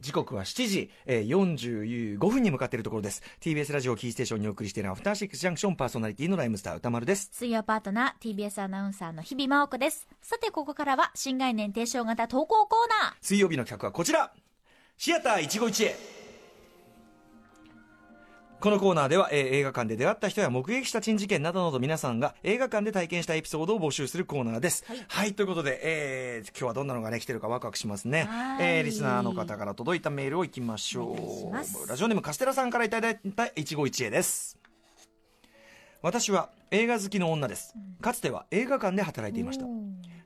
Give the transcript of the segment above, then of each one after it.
時刻は7時、えー、45分に向かっているところです。TBS ラジオキーステーションにお送りしているアフターシックスジャンクションパーソナリティのライムスター歌丸です。水曜パートナー TBS アナウンサーの日々真央子です。さてここからは新概念提唱型投稿コーナー。水曜日の企画はこちら。シアター一期一会このコーナーでは、えー映画館で出会った人や目撃した珍事件などなど皆さんが映画館で体験したエピソードを募集するコーナーです。はい、ということで、えー今日はどんなのがね、来てるかワクワクしますね。はいえーリスナーの方から届いたメールをいきましょう。ラジオネームカステラさんからいただいた一期一会です。私は映画好きの女です。かつては映画館で働いていました。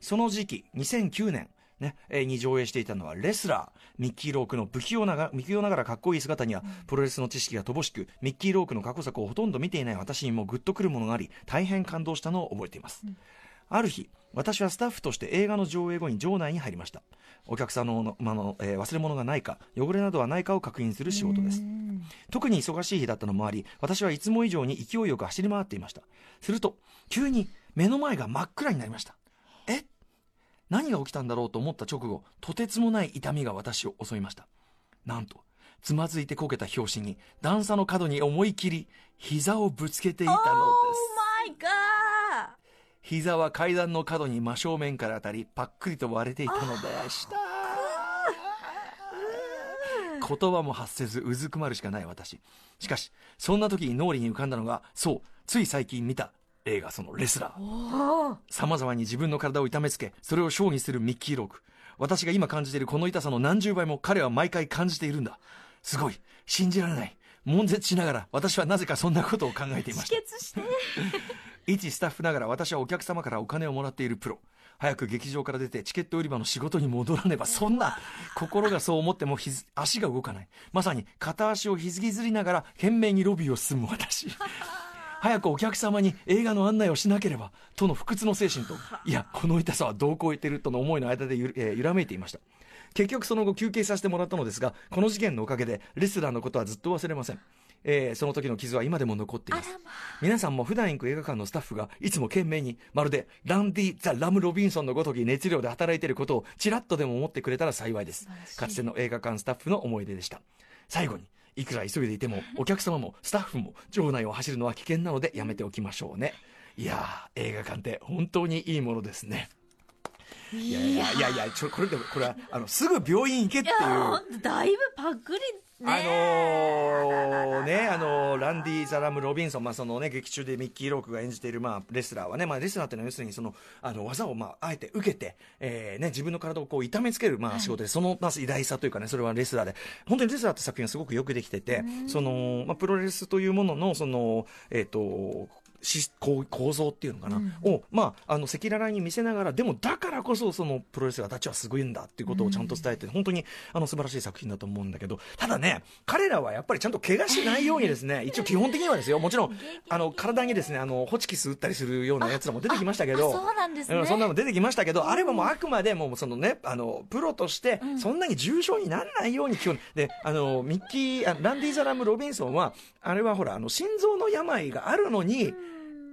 その時期、2009年、ね、えーに上映していたのはレスラー。ミッキー・ロークの不器用なが不器用ながらかっこいい姿には、プロレスの知識が乏しく、ミッキー・ロークの過去作をほとんど見ていない私にもグッとくるものがあり、大変感動したのを覚えています。ある日、私はスタッフとして映画の上映後に場内に入りました。お客さんの,、まあのえー忘れ物がないか、汚れなどはないかを確認する仕事です。特に忙しい日だったのもあり、私はいつも以上に勢いよく走り回っていました。すると、急に目の前が真っ暗になりました。え何が起きたんだろうと思った直後、とてつもない痛みが私を襲いました。なんと、つまずいてこけた拍子に、段差の角に思い切り、膝をぶつけていたのです。Oh my god 膝は階段の角に真正面から当たり、パックリと割れていたのでした。言葉も発せずうずくまるしかない私。しかし、そんな時に脳裏に浮かんだのが、そう、つい最近見た映画そのレスラー。様々に自分の体を痛めつけ、それを勝利するミッキー・ローク。私が今感じているこの痛さの何十倍も彼は毎回感じているんだ。すごい。信じられない。悶絶しながら、私はなぜかそんなことを考えていましたして 一スタッフながら私はお客様からお金をもらっているプロ早く劇場から出てチケット売り場の仕事に戻らねばそんな心がそう思ってもひず足が動かないまさに片足をひずぎずりながら懸命にロビーを進む私早くお客様に映画の案内をしなければとの不屈の精神と いやこの痛さはどう超えてるとの思いの間でゆ,、えー揺らめいていました。結局その後休憩させてもらったのですがこの事件のおかげでレスラーのことはずっと忘れません、えーその時の傷は今でも残っています。皆さんも普段行く映画館のスタッフがいつも懸命にまるでランディ・ザ・ラム・ロビンソンのごとき熱量で働いていることをちらっとでも思ってくれたら幸いです。かつての映画館スタッフの思い出でした。最後にいくら急いでいてもお客様もスタッフも場内を走るのは危険なのでやめておきましょうね。いやー映画館って本当にいいものですねいやいやいや。いやちょこれでもこれはあのすぐ病院行けっていう。だいぶパクリね。あのーね、あのーランディ・ザラム・ロビンソン、まあ、そのね、劇中でミッキー・ロークが演じている、まあ、レスラーはね、まあ、レスラーっていうのは要するに、その、あの、技を、まあ、あえて受けて、えーね、自分の体をこう、痛めつける、まあ、仕事で、その、まあ、偉大さというかね、それはレスラーで、本当にレスラーって作品はすごくよくできてて、その、まあ、プロレスというものの、その、えっ、と、し構構造っていうのかな、を、まあ、あの赤裸々に見せながらでもだからこそそのプロレスラーたちはすごいんだっていうことをちゃんと伝えて、本当にあの素晴らしい作品だと思うんだけど。ただね彼らはやっぱりちゃんと怪我しないようにですね 一応基本的にはですよ。もちろんあの体にですねあのホチキス打ったりするようなやつらも出てきましたけど。あそうなんですね。うそんなの出てきましたけど、あれはもうあくまでもそのねあのプロとしてそんなに重症にならないように基本。であのミッキーあランディ・ザラム・ロビンソンはあれはほらあの心臓の病があるのに、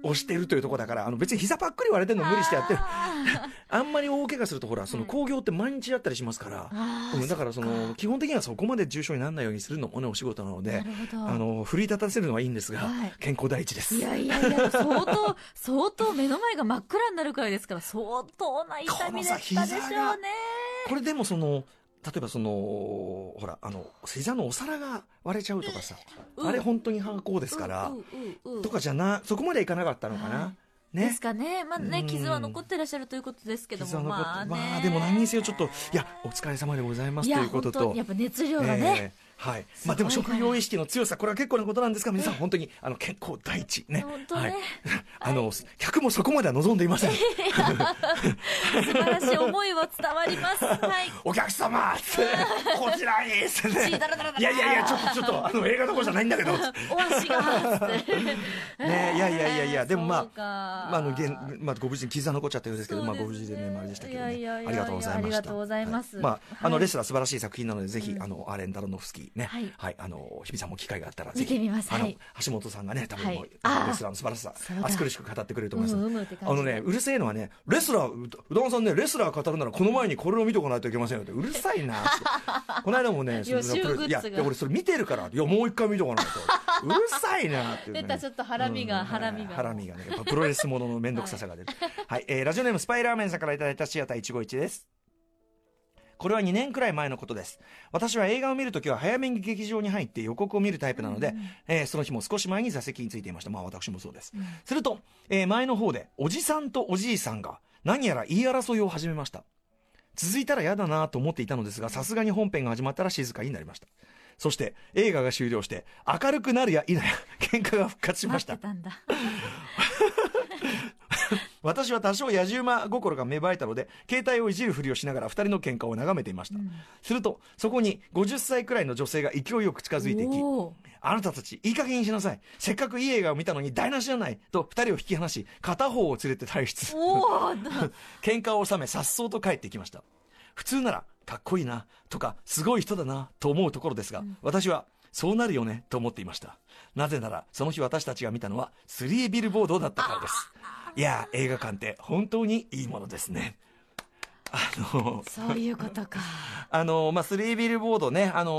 押してるというところだからあの別に膝パックリ割れてるの無理してやってる。あんまり大怪我するとほらその興行って毎日やったりしますから、うん、だからその基本的にはそこまで重症にならないようにするのもねお仕事なのであの奮い立たせるのはいいんですが、はい。健康第一です。いやいやいや相当相当目の前が真っ暗になるくらいですから相当な痛みだったでしょうね。これでもその例えばそのほらあの膝のお皿が割れちゃうとかさ、うん。あれ本当に犯行ですから、とかじゃなそこまでいかなかったのかな、はい。ね？ですかね。まあねうん。傷は残ってらっしゃるということですけど傷もまあね。まあでも何にせよちょっといやお疲れ様でございますということと。やっぱ熱量がね、ええはい。まあでも職業意識の強さ、これは結構なことなんですが、皆さん本当に、あの、健康第一ね。本当ねはい。あの、客もそこまでは望んでいません。素晴らしい思いは伝わります はいお客様 こちらにいやいやいや、ちょっとちょっと、あの、映画どころじゃないんだけど。ねお足がつっていやいやいやいや、でもまあまあ、あの、現まあ、ご無事に傷は残っちゃったようですけど、まあ、ご無事でね、あれでしたけどね。ありがとうございました。ありがとうございますはまあ、あの、はいレスラー素晴らしい作品なので、ぜひ、あの、アレン・ダロノフスキひね、ははいい、あの、日比さんも機会があったらぜひ、見てみます。あの、はい。橋本さんがね、多分もう、レスラーの素晴らしさそう、だ。熱苦しく語ってくれると思います。うむうむって感じあのね、うるせえのはね、レスラー、ううどんさんね、レスラー語るならこの前にこれを見とかないといけませんよって、うるさいな。って。この間もね、そのいや、いや俺それ見てるから、いや、もう一回見とかないと。うるさいなっていうね、出たちょっとハラミがうんハラミが。ハラミがね、やっぱプロレスものの面倒くささが出る。はい、えーラジオネームスパイラーメンさんからいただいたシアター151です。これは2年くらい前のことです。私は映画を見るときは早めに劇場に入って予告を見るタイプなので、えーその日も少し前に座席についていました。まあ私もそうです。すると、えー前の方でおじさんとおじいさんが何やら言い争いを始めました。続いたら嫌だなと思っていたのですが、さすがに本編が始まったら静かになりました。そして映画が終了して明るくなるや否や喧嘩が復活しました待って。たんだ 私は多少野じ馬心が芽生えたので携帯をいじるふりをしながら2人の喧嘩を眺めていました、するとそこに50歳くらいの女性が勢いよく近づいてきおーあなたたちいい加減にしなさい。せっかくいい映画を見たのに台無しじゃないと2人を引き離し片方を連れて退出。喧嘩を収め颯爽と帰ってきました。普通ならかっこいいなとかすごい人だなと思うところですが、私はそうなるよねと思っていました。なぜならその日私たちが見たのは3ビルボードだったからですいや映画館って本当にいいものですね。あのそういうことか。あのまあ、3ビルボードね、あの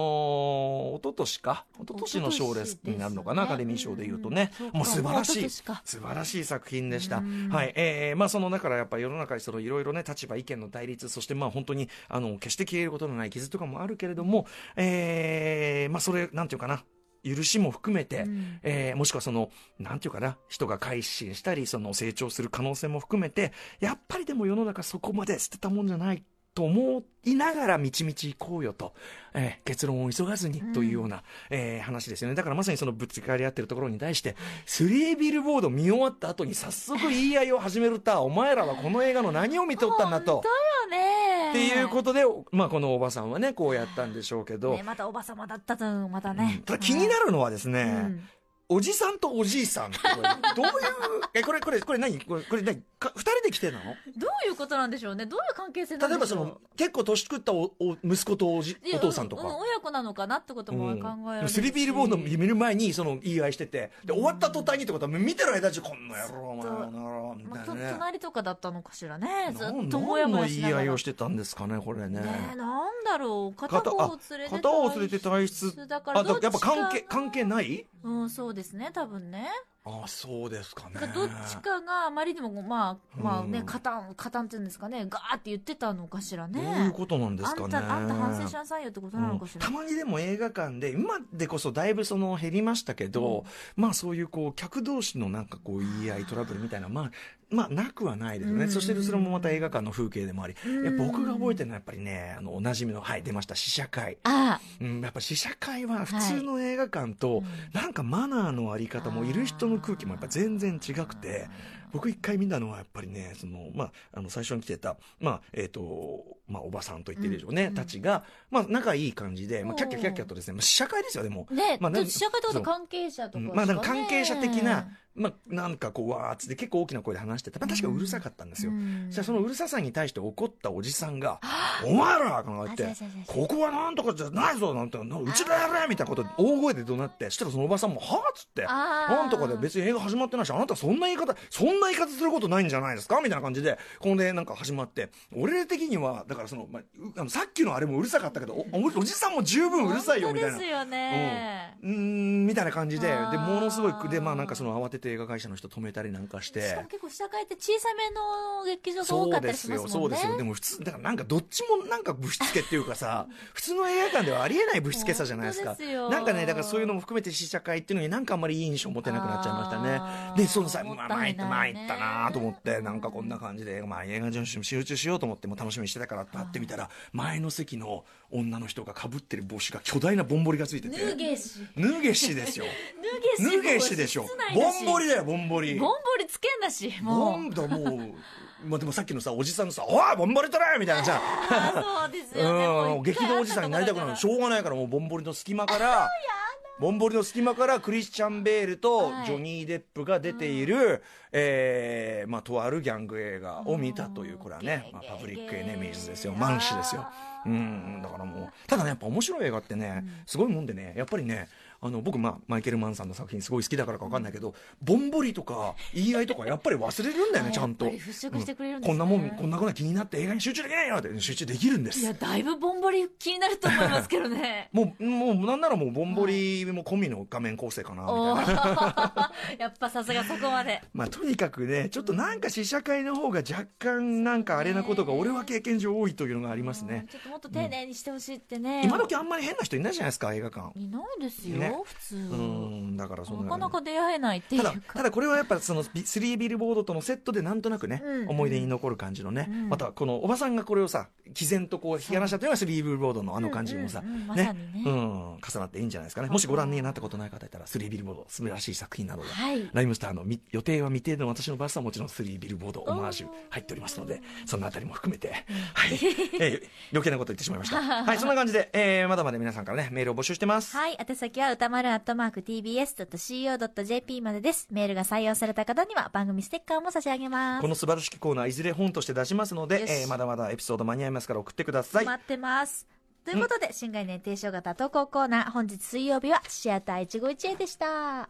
ー、一昨年か、一昨年の賞レス一昨年ですね。になるのかな、アカデミー賞でいうとね。うん、もう素晴らしい、素晴らしい作品でした。うん。はい、えーまあ、その、だからやっぱ世の中にそのいろいろね、立場、意見の対立、そしてまあ本当に、あの、決して消えることのない傷とかもあるけれども、えーまあ、それ、なんていうかな、許しも含めて、うんえーもしくはその、なんていうかな、人が改心したり、その成長する可能性も含めて、やっぱりでも世の中そこまで捨てたもんじゃないと思いながら、みちみち行こうよと、えー結論を急がずにというような、えー話ですよね。だからまさにそのぶつかり合ってるところに対して、スリービルボード見終わった後に早速言い合いを始めるた、お前らはこの映画の何を見とったんだと。ねっていうことで、まあこのおばさんはね、こうやったんでしょうけど、ねまたおばさまだったとまたうん。ねただ気になるのはですね、うんおじさんとおじいさん。ってこれどういう、え、これ、これ、これ何？これ、これ何？か二人で来てなの？どういうことなんでしょうね。どういう関係性なんでしょう？例えばその、結構年食ったおお息子とおじいやお父さんとか。う親子なのかなってことも考えられるし。スリービールボード見る前にその言い合いしててで終わった途端にってことは見てる間中こんな野郎お前この野郎みまあ、とたいなね。隣とかだったのかしらね。ずなんっともやもやしながら。何の言い合いをしてたんですかねこれね。ねえなんだろう。片方を連れて片方を連れて退出。だからあだやっぱ関係関係ない？うんそうですね多分ね。あそうですかね。どっちかがあまりにもまあまあねうん加担加担っていうんですかね。ガーって言ってたのかしらね。どういうことなんですかね。あんたあんた反省しなさいよってことなのかしら、たまにでも映画館で今でこそだいぶその減りましたけど、まあそういうこう客同士のなんかこう言い合いトラブルみたいなまあまあなくはないですよね、うん。そしてそれもまた映画館の風景でもあり、僕が覚えてるのはやっぱりねあのおなじみのはい出ました。試写会、あうん、やっぱ試写会は普通の映画館と、なんかマナーのあり方もいる人の空気もやっぱ全然違くて僕一回見たのはやっぱりねその、まあ、あの最初に来てた、まあえーとまあ、おばさんと言ってる以上ね、うん。たちが、まあ、仲いい感じで、まあ、キャッキャキャッキャとですね、まあ、試写会ですよでも。ね、まあ試写会ってことは関係者とかね、まあ、関係者的な、まあ、なんかこう、わーっつって結構大きな声で話してて、まあ、確かうるさかったんですよ。うん。じゃあそのうるささに対して怒ったおじさんが、お前らとか言ってここはなんとかじゃないぞなんて、なうちでやれみたいなことで大声で怒鳴って、そしたらそのおばさんも、はぁっつって、なんとかで別に映画始まってないし、あなたそんな言い方、そんな言い方することないんじゃないですか？みたいな感じで、こんでなんか始まって、俺的には、だからその、まあ、うあのさっきのあれもうるさかったけど、おおおじさんも十分うるさいよみたいな。です。よね、うーんみたいな感じででものすごいでまあなんかその慌てて映画会社の人止めたりなんかししかても結構試写会って小さめの劇場が多そうかったりしですよますもんね。そうですよでも普通だからなんかどっちもなんかぶしつけっていうかさ 普通の映画館ではありえないぶしつけさじゃないですか。すよ。なんかねだからそういうのも含めて試写会っていうのになんかあんまりいい印象持てなくなっちゃいましたね。でそのさまあ参った参ったなと思ってなんかこんな感じでまあ映画上に集中しようと思っても楽しみにしてたからパって見たら前の席の女の人がかぶってる帽子が巨大なぼんぼりがついてて。ヌゲシヌゲシですよ。ヌゲシヌゲシでしょ。ぼんぼりだよぼんぼり。ボンボリつけんだしボもう。ンだもうまあでもさっきのさおじさんのさ「おいボンボリ取れ!」みたいなさ。あそうですよねもうん激動おじさんになりたくなるしょうがないからもうボンボリの隙間からボンボリの隙間からクリスチャン・ベールとはい。ジョニー・デップが出ている、えーまあ、とあるギャング映画を見たというこれはね、まあ、パブリック・エネミーズですよ。マンシですようんだからもうただねやっぱ面白い映画ってね、すごいもんでねやっぱりねあの僕、まあ、マイケル・マンさんの作品すごい好きだからか分かんないけど、ボンボリとか言い合いとかやっぱり忘れるんだよねちゃんと。やっぱり払拭してくれるんですね。こんなもんこんなことが気になって映画に集中できないよって集中できるんです。いやだいぶボンボリ気になると思いますけどね。もうもうなんならもうボンボリも込みの画面構成かなみたいな やっぱさすがそこまで。まあ、とにかくね、ちょっとなんか試写会の方が若干なんかあれなことが俺は経験上多いというのがありますね。ちょっともっと丁寧にしてほしいってね、今時あんまり変な人いないじゃないですか、映画館。いないですよ、ね。普通。うん、だからそんな。なかなか出会えないっていうたかだただこれはやっぱそのビ3ビルボードとのセットでなんとなくね、うん。思い出に残る感じのね、うん。またこのおばさんがこれをさ毅然とこう引き離したというのが3ビルボードのあの感じもさ、ね。うん、重なっていいんじゃないですかね。もしご覧になったことない方いたら3ビルボード素晴らしい作品なので、はいライムスターのみ予定は未定の私のバスはもちろん3ビルボードオマージュ入っておりますのでそのあたりも含めて、はいえー余計なこと言ってしまいました はいそんな感じで、えーまだまだ皆さんからねメールを募集してますはい。宛先は歌丸アットマーク tbs.co.jp までです。メールが採用された方には番組ステッカーも差し上げますこ。の素晴らしきコーナーいずれ本として出しますのでえーまだまだエピソード間に合いますから送ってください待ってます。ということで、新概念提唱型投稿コーナー、本日水曜日はシアター151へでした。